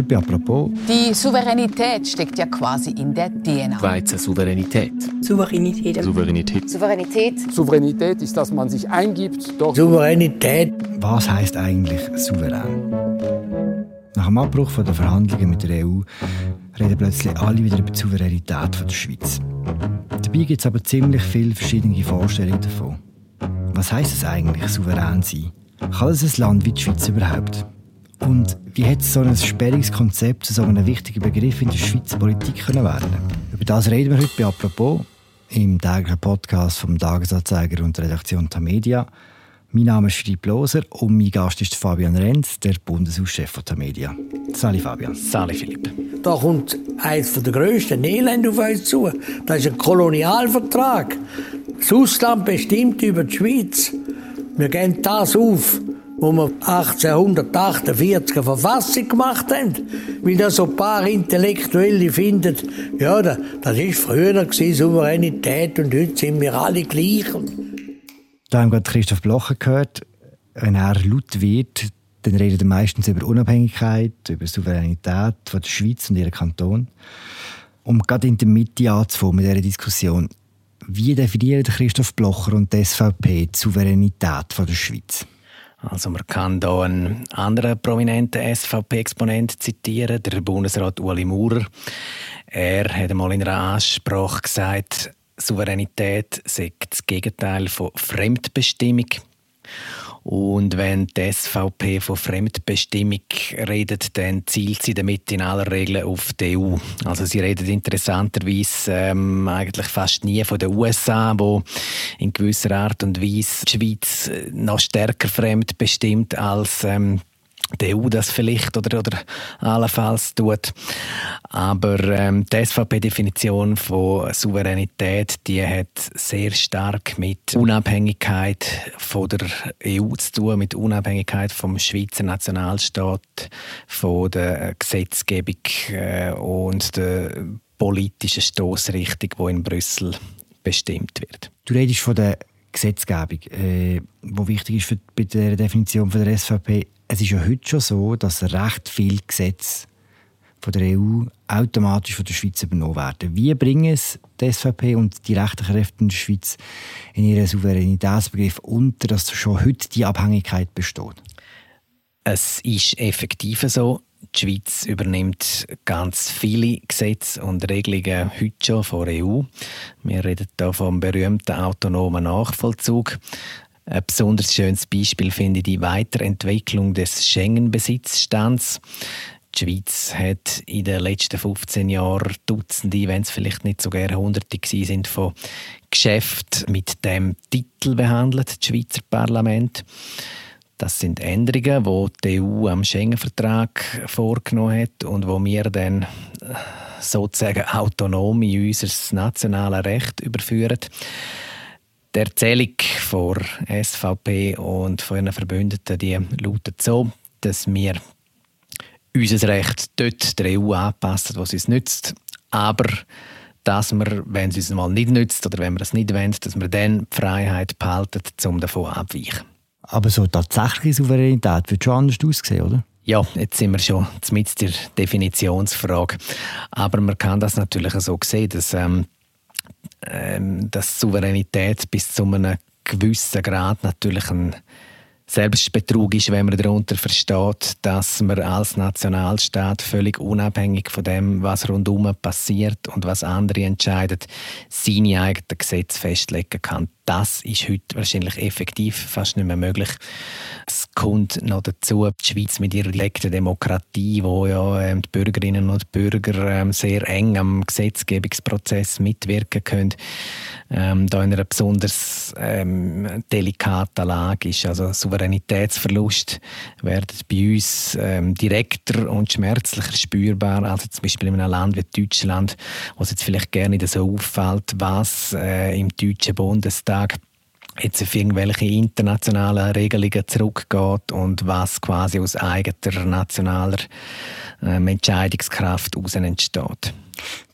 Heute apropos. Die Souveränität steckt ja quasi in der DNA. Schweizer Souveränität. Souveränität. Souveränität. Souveränität. Souveränität ist, dass man sich eingibt. Doch Souveränität. Was heißt eigentlich souverän? Nach dem Abbruch der Verhandlungen mit der EU reden plötzlich alle wieder über die Souveränität der Schweiz. Dabei gibt es aber ziemlich viele verschiedene Vorstellungen davon. Was heißt es eigentlich, souverän sein? Kann es ein Land wie die Schweiz überhaupt? Und wie hätte so ein sperriges Konzept zu so einem wichtigen Begriff in der Schweizer Politik können werden Über das reden wir heute bei «Apropos» im täglichen Podcast vom Tagesanzeiger und der Redaktion Tamedia. Mein Name ist Philipp Loser und mein Gast ist Fabian Renz, der Bundeshauschef von Tamedia. Sali Fabian. Sali Philipp. Da kommt eines der grössten Elend auf uns zu. Das ist ein Kolonialvertrag. Das Ausland bestimmt über die Schweiz. Wir geben das auf, wo wir 1848 eine Verfassung gemacht haben. Weil da so ein paar Intellektuelle finden, ja, das war früher gewesen, Souveränität und heute sind wir alle gleich. Da haben gerade Christoph Blocher gehört. Wenn er laut wird, dann redet er meistens über Unabhängigkeit, über Souveränität von der Schweiz und ihrem Kanton. Um gerade in der Mitte anzufangen mit dieser Diskussion, wie definieren Christoph Blocher und die SVP die Souveränität von der Schweiz? Also man kann hier einen anderen prominenten SVP-Exponent zitieren, der Bundesrat Ueli Maurer. Er hat einmal in einer Ansprache gesagt, Souveränität sei das Gegenteil von Fremdbestimmung. Und wenn die SVP von Fremdbestimmung redet, dann zielt sie damit in aller Regel auf die EU. Also sie redet interessanterweise ähm, eigentlich fast nie von den USA, wo in gewisser Art und Weise die Schweiz noch stärker fremdbestimmt als ähm, die EU das vielleicht oder, oder allenfalls tut. Aber ähm, die SVP-Definition von Souveränität, die hat sehr stark mit Unabhängigkeit von der EU zu tun, mit Unabhängigkeit vom Schweizer Nationalstaat, von der Gesetzgebung äh, und der politischen Stoßrichtung, die in Brüssel bestimmt wird. Du redest von der Gesetzgebung, äh, wo wichtig ist für, bei der Definition von der SVP es ist ja heute schon so, dass recht viele Gesetze von der EU automatisch von der Schweiz übernommen werden. Wie bringen es die SVP und die rechten Kräfte in der Schweiz in ihren Souveränitätsbegriff unter, dass schon heute die Abhängigkeit besteht? Es ist effektiv so. Die Schweiz übernimmt ganz viele Gesetze und Regelungen heute schon von der EU. Wir reden hier vom berühmten autonomen Nachvollzug. Ein besonders schönes Beispiel finde ich die Weiterentwicklung des Schengen-Besitzstands. Die Schweiz hat in den letzten 15 Jahren Dutzende, wenn es vielleicht nicht sogar Hunderte sind, von Geschäften mit dem Titel behandelt, das Schweizer Parlament. Das sind Änderungen, die die EU am Schengen-Vertrag vorgenommen hat und wo wir dann sozusagen autonom in unser nationales Recht überführen. Die Erzählung von SVP und von ihren Verbündeten die lautet so, dass wir unser Recht dort der EU anpassen, was es uns nützt, aber dass wir, wenn es uns mal nicht nützt oder wenn wir es nicht wollen, dass wir dann die Freiheit behalten, um davon abweichen. Aber so tatsächliche Souveränität wird schon anders aussehen, oder? Ja, jetzt sind wir schon mit der Definitionsfrage. Aber man kann das natürlich so sehen, dass ähm, ähm, dass Souveränität bis zu einem gewissen Grad natürlich ein Selbstbetrug ist, wenn man darunter versteht, dass man als Nationalstaat völlig unabhängig von dem, was rundum passiert und was andere entscheiden, seine eigenen Gesetze festlegen kann das ist heute wahrscheinlich effektiv fast nicht mehr möglich. Es kommt noch dazu, die Schweiz mit ihrer direkten Demokratie, wo ja ähm, die Bürgerinnen und Bürger ähm, sehr eng am Gesetzgebungsprozess mitwirken können, ähm, da in einer besonders ähm, delikaten Lage ist. Also Souveränitätsverlust werden bei uns ähm, direkter und schmerzlicher spürbar als zum Beispiel in einem Land wie Deutschland, wo es jetzt vielleicht gerne so auffällt, was äh, im deutschen Bundestag Vertrag jetzt auf irgendwelche internationalen Regelungen zurückgeht und was quasi aus eigener nationaler ähm, Entscheidungskraft heraus entsteht.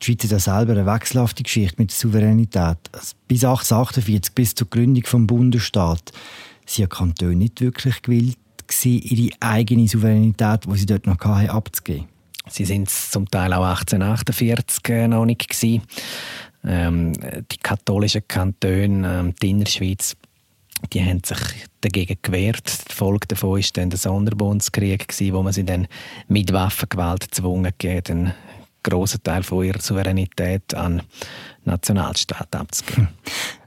Die Schweiz hat ja selber eine wechselhafte Geschichte mit der Souveränität. Also bis 1848, bis zur Gründung des Bundesstaats, sind ja Kantone nicht wirklich gewillt, ihre eigene Souveränität, die sie dort noch hatten, abzugeben. Sie sind zum Teil auch 1848 äh, noch nicht gewesen. Ähm, die katholischen Kantone, ähm, die Innerschweiz, die haben sich dagegen gewehrt. Die Folge davon war dann der Sonderbundskrieg, wo man sie dann mit Waffengewalt gezwungen hat, einen grossen Teil von ihrer Souveränität an Nationalstaat abzugeben. Hm.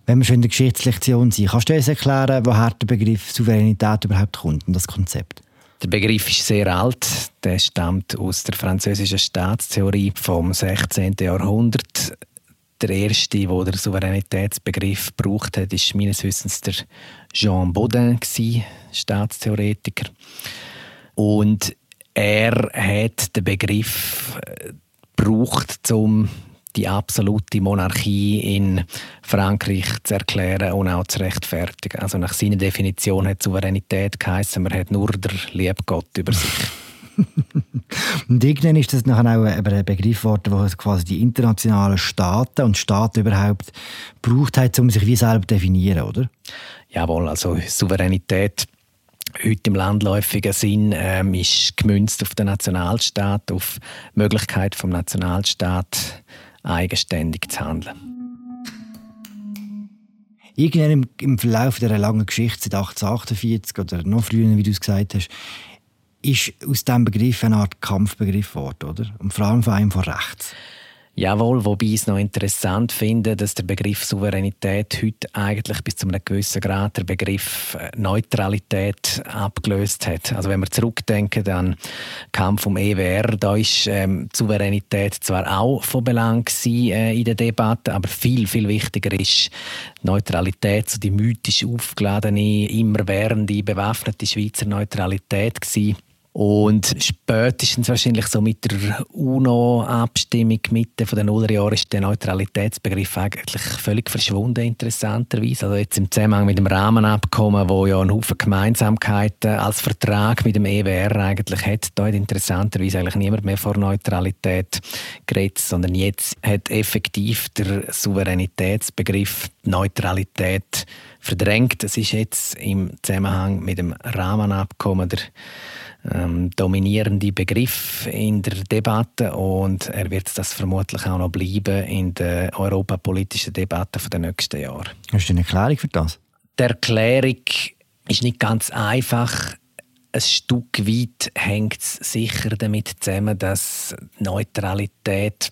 Wenn wir schon in der Geschichtslektion sind, kannst du uns erklären, woher der Begriff Souveränität überhaupt kommt und das Konzept? Der Begriff ist sehr alt. Der stammt aus der französischen Staatstheorie vom 16. Jahrhundert. Der erste, der den Souveränitätsbegriff gebraucht hat, ist meines Wissens der Jean Baudin, Staatstheoretiker. Und er hat den Begriff äh, gebraucht, um die absolute Monarchie in Frankreich zu erklären und auch zu rechtfertigen. Also nach seiner Definition hat Souveränität geheißen, man hat nur der liebe Gott über sich. und irgendwann ist das nachher auch ein Begriff geworden, wo quasi die internationalen Staaten und Staaten überhaupt braucht hat, um sich wie selber zu definieren, oder? Jawohl, also Souveränität heute im landläufigen Sinn ähm, ist gemünzt auf den Nationalstaat, auf die Möglichkeit vom Nationalstaat eigenständig zu handeln. Irgendwann im, im Verlauf dieser langen Geschichte, seit 1848 oder noch früher, wie du es gesagt hast, ist aus diesem Begriff eine Art Kampfbegriff geworden, oder? Und vor allem von einem von rechts. Jawohl, wobei ich es noch interessant finde, dass der Begriff Souveränität heute eigentlich bis zu einem gewissen Grad der Begriff äh, Neutralität abgelöst hat. Also wenn wir zurückdenken an den Kampf um EWR, da ist ähm, Souveränität zwar auch von Belang gewesen, äh, in der Debatte, aber viel, viel wichtiger ist Neutralität, so die mythisch aufgeladene, immerwährende, bewaffnete Schweizer Neutralität gewesen und spätestens wahrscheinlich so mit der UNO-Abstimmung Mitte der Nullerjahre ist der Neutralitätsbegriff eigentlich völlig verschwunden, interessanterweise. Also jetzt im Zusammenhang mit dem Rahmenabkommen, wo ja ein Haufen Gemeinsamkeiten als Vertrag mit dem EWR eigentlich hat, da hat interessanterweise eigentlich niemand mehr vor Neutralität geredet, sondern jetzt hat effektiv der Souveränitätsbegriff Neutralität verdrängt. Das ist jetzt im Zusammenhang mit dem Rahmenabkommen der ähm, dominierende Begriff in der Debatte und er wird das vermutlich auch noch bleiben in der europapolitischen Debatte der nächsten Jahre. Hast du eine Erklärung für das? Die Erklärung ist nicht ganz einfach. Ein Stück weit hängt es sicher damit zusammen, dass Neutralität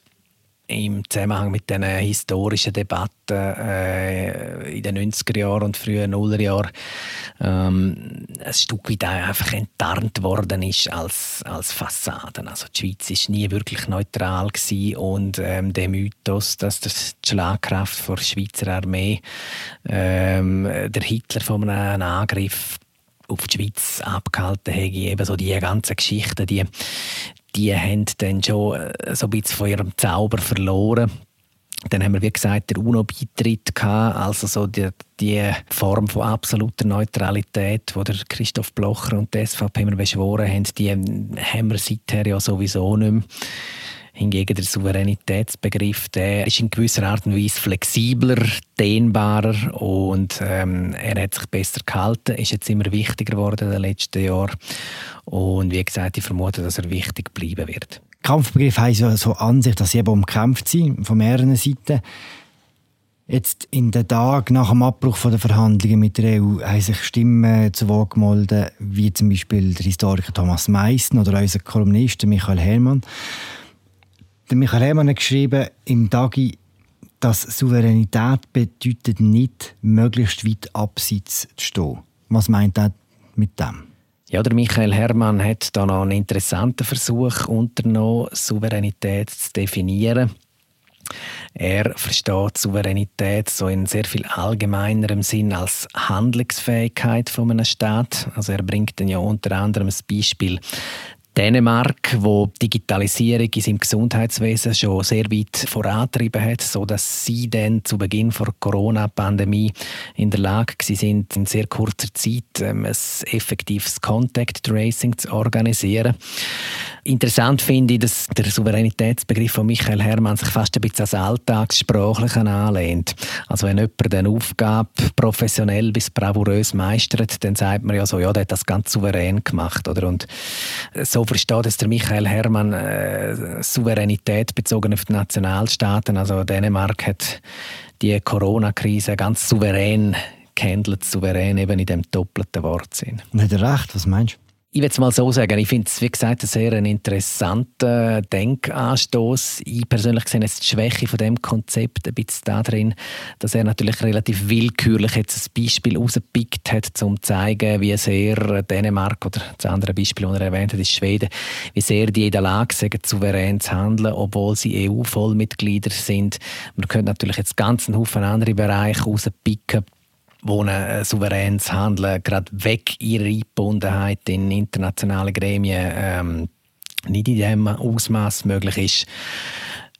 im Zusammenhang mit den historischen Debatten äh, in den 90er Jahren und frühen Nullerjahren ähm, ein Stück weit einfach enttarnt worden ist als, als Fassaden. Also die Schweiz ist nie wirklich neutral gewesen und ähm, der Mythos, dass die Schlagkraft der Schweizer Armee ähm, der Hitler von einem Angriff auf die Schweiz abgehalten hätte, eben so die ganzen Geschichten, die, die haben dann schon äh, so ein bisschen von ihrem Zauber verloren. Dann haben wir, wie gesagt, den UNO-Beitritt also so die, die Form von absoluter Neutralität, die der Christoph Blocher und die SVP immer beschworen haben, die haben wir seither ja sowieso nicht mehr. Hingegen der Souveränitätsbegriff, der ist in gewisser Art und Weise flexibler, dehnbarer und ähm, er hat sich besser gehalten, ist jetzt immer wichtiger geworden in den letzten Jahren. Und wie gesagt, ich vermute, dass er wichtig bleiben wird. Kampfbegriff heisst ja so an sich, dass sie eben umkämpft sind, von mehreren Seiten. Jetzt in den Tagen nach dem Abbruch der Verhandlungen mit der EU haben sich Stimmen zu Wort gemeldet, wie zum Beispiel der Historiker Thomas Meissen oder unser Kolumnist Michael Herrmann. Der Michael Herrmann hat geschrieben im Tagi, dass Souveränität bedeutet nicht, möglichst weit abseits zu stehen. Was meint er mit dem? Ja, der Michael Herrmann hat da noch einen interessanten Versuch unternommen, Souveränität zu definieren. Er versteht Souveränität so in sehr viel allgemeinerem Sinn als Handlungsfähigkeit von einem Staat. Also er bringt dann ja unter anderem das Beispiel Dänemark, wo Digitalisierung in seinem Gesundheitswesen schon sehr weit vorantrieben hat, so dass sie dann zu Beginn der Corona-Pandemie in der Lage sind, in sehr kurzer Zeit ähm, ein effektives Contact Tracing zu organisieren. Interessant finde ich, dass der Souveränitätsbegriff von Michael Hermann sich fast ein bisschen als Alltagssprachlichen anlehnt. Also wenn jemand eine Aufgabe professionell bis bravourös meistert, dann sagt man ja so, ja, der hat das ganz souverän gemacht. Oder? Und so versteht es der Michael Hermann äh, Souveränität bezogen auf die Nationalstaaten. Also Dänemark hat die Corona-Krise ganz souverän gehandelt, souverän eben in dem doppelten Wortsinn. Er recht? Was meinst du? Ich würde es mal so sagen, ich finde es, wie gesagt, ein sehr interessanter Denkanstoß. Ich persönlich sehe jetzt die Schwäche von dem Konzept ein bisschen darin, dass er natürlich relativ willkürlich jetzt ein Beispiel rausgepickt hat, um zu zeigen, wie sehr Dänemark oder das andere Beispiel, das er erwähnt hat, ist Schweden, wie sehr die in der Lage sind, souverän zu handeln, obwohl sie EU-Vollmitglieder sind. Man könnte natürlich jetzt ganz einen Haufen andere Bereiche rauspicken, wo ein äh, souveränes Handeln gerade weg ihre Eingebundenheit in internationale Gremien ähm, nicht in diesem Ausmaß möglich ist.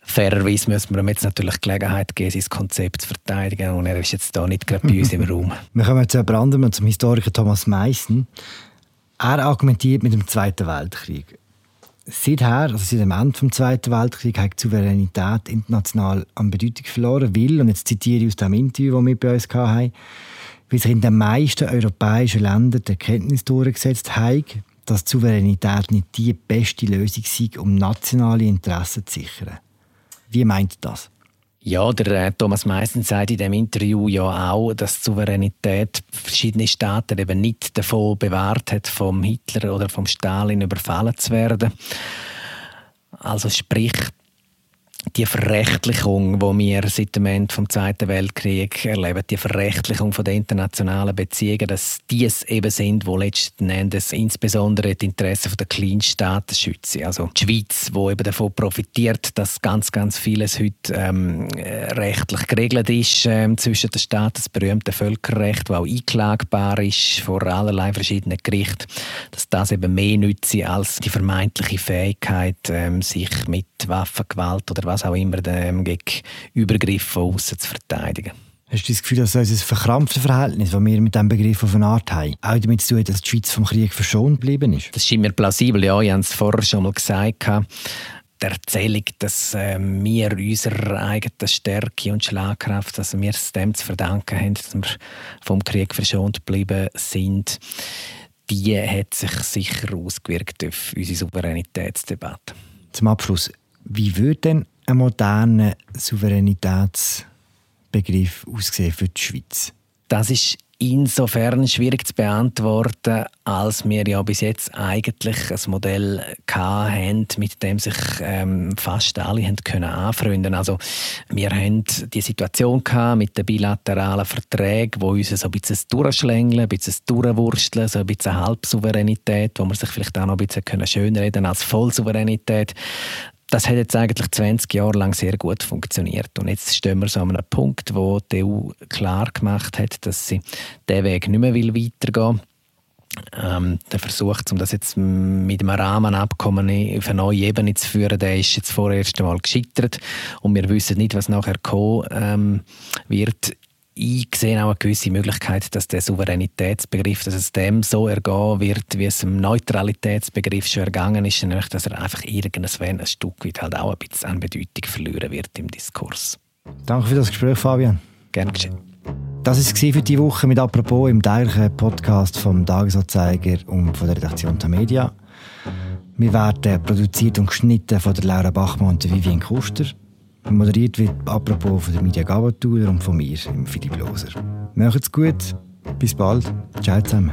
Fairerweise müssen wir ihm jetzt natürlich Gelegenheit geben, sein Konzept zu verteidigen. Und er ist jetzt da nicht gerade bei uns im Raum. Wir kommen zu jemand anderem, zum Historiker Thomas Meissen. Er argumentiert mit dem Zweiten Weltkrieg. Seither, also seit dem Ende des Zweiten Weltkriegs, hat die Souveränität international an Bedeutung verloren, weil, und jetzt zitiere ich aus dem Interview, das wir bei uns hatten, weil sich in den meisten europäischen Ländern die Erkenntnis durchgesetzt hat, dass die Souveränität nicht die beste Lösung sei, um nationale Interessen zu sichern. Wie meint das? Ja, der äh, Thomas Meissen sagt in dem Interview ja auch, dass die Souveränität verschiedene Staaten eben nicht davon bewahrt hat, vom Hitler oder vom Stalin überfallen zu werden. Also sprich, die Verrechtlichung, die wir seit dem Ende des Zweiten Weltkriegs erleben, die Verrechtlichung der internationalen Beziehungen, dass die es eben sind, die letzten Endes insbesondere die Interessen der Kleinstaaten schützen. Also die Schweiz, die eben davon profitiert, dass ganz, ganz vieles heute ähm, rechtlich geregelt ist ähm, zwischen den Staaten, das berühmte Völkerrecht, das auch einklagbar ist vor allerlei verschiedenen Gerichten, dass das eben mehr nütze als die vermeintliche Fähigkeit, ähm, sich mit Waffengewalt oder was auch immer ähm, gegen Übergriffe von außen zu verteidigen. Hast du das Gefühl, dass unser verkrampftes Verhältnis, das wir mit diesem Begriff auf eine Art haben, auch damit zu tun dass die Schweiz vom Krieg verschont geblieben ist? Das scheint mir plausibel, ja. Ich habe es vorher schon mal gesagt. Die Erzählung, dass äh, wir unserer eigenen Stärke und Schlagkraft, dass wir es dem zu verdanken haben, dass wir vom Krieg verschont geblieben sind, die hat sich sicher ausgewirkt auf unsere Souveränitätsdebatte. Zum Abschluss, wie würde denn ein moderner Souveränitätsbegriff aussehen für die Schweiz? Das ist insofern schwierig zu beantworten, als wir ja bis jetzt eigentlich ein Modell haben, mit dem sich ähm, fast alle haben können anfreunden. Also wir haben die Situation mit den bilateralen Verträgen, wo uns so ein bisschen durchschlängeln, ein bisschen durchwursteln, so ein bisschen Halbsouveränität, wo man sich vielleicht auch noch ein bisschen schönreden als Vollsouveränität das hat jetzt eigentlich 20 Jahre lang sehr gut funktioniert. Und jetzt stehen wir so an einem Punkt, wo die EU klar gemacht hat, dass sie diesen Weg nicht mehr weitergehen will. Ähm, der Versuch, um das jetzt mit einem Rahmenabkommen auf eine neue Ebene zu führen, der ist jetzt vorerst einmal gescheitert und wir wissen nicht, was nachher kommen ähm, wird ich sehe auch eine gewisse Möglichkeit, dass der Souveränitätsbegriff, dass es dem so ergehen wird, wie es im Neutralitätsbegriff schon ergangen ist, nämlich dass er einfach irgendwann ein Stück weit halt auch ein bisschen an Bedeutung verlieren wird im Diskurs. Danke für das Gespräch, Fabian. Gerne geschehen. Das war es für diese Woche mit «Apropos» im täglichen Podcast vom Tagesanzeiger und von der Redaktion der Media. Wir werden produziert und geschnitten von der Laura Bachmann und der Vivian Kuster. Moderiert wird apropos von der Media Gabatuller und von mir, Philipp Loser. Macht's gut, bis bald, ciao zusammen.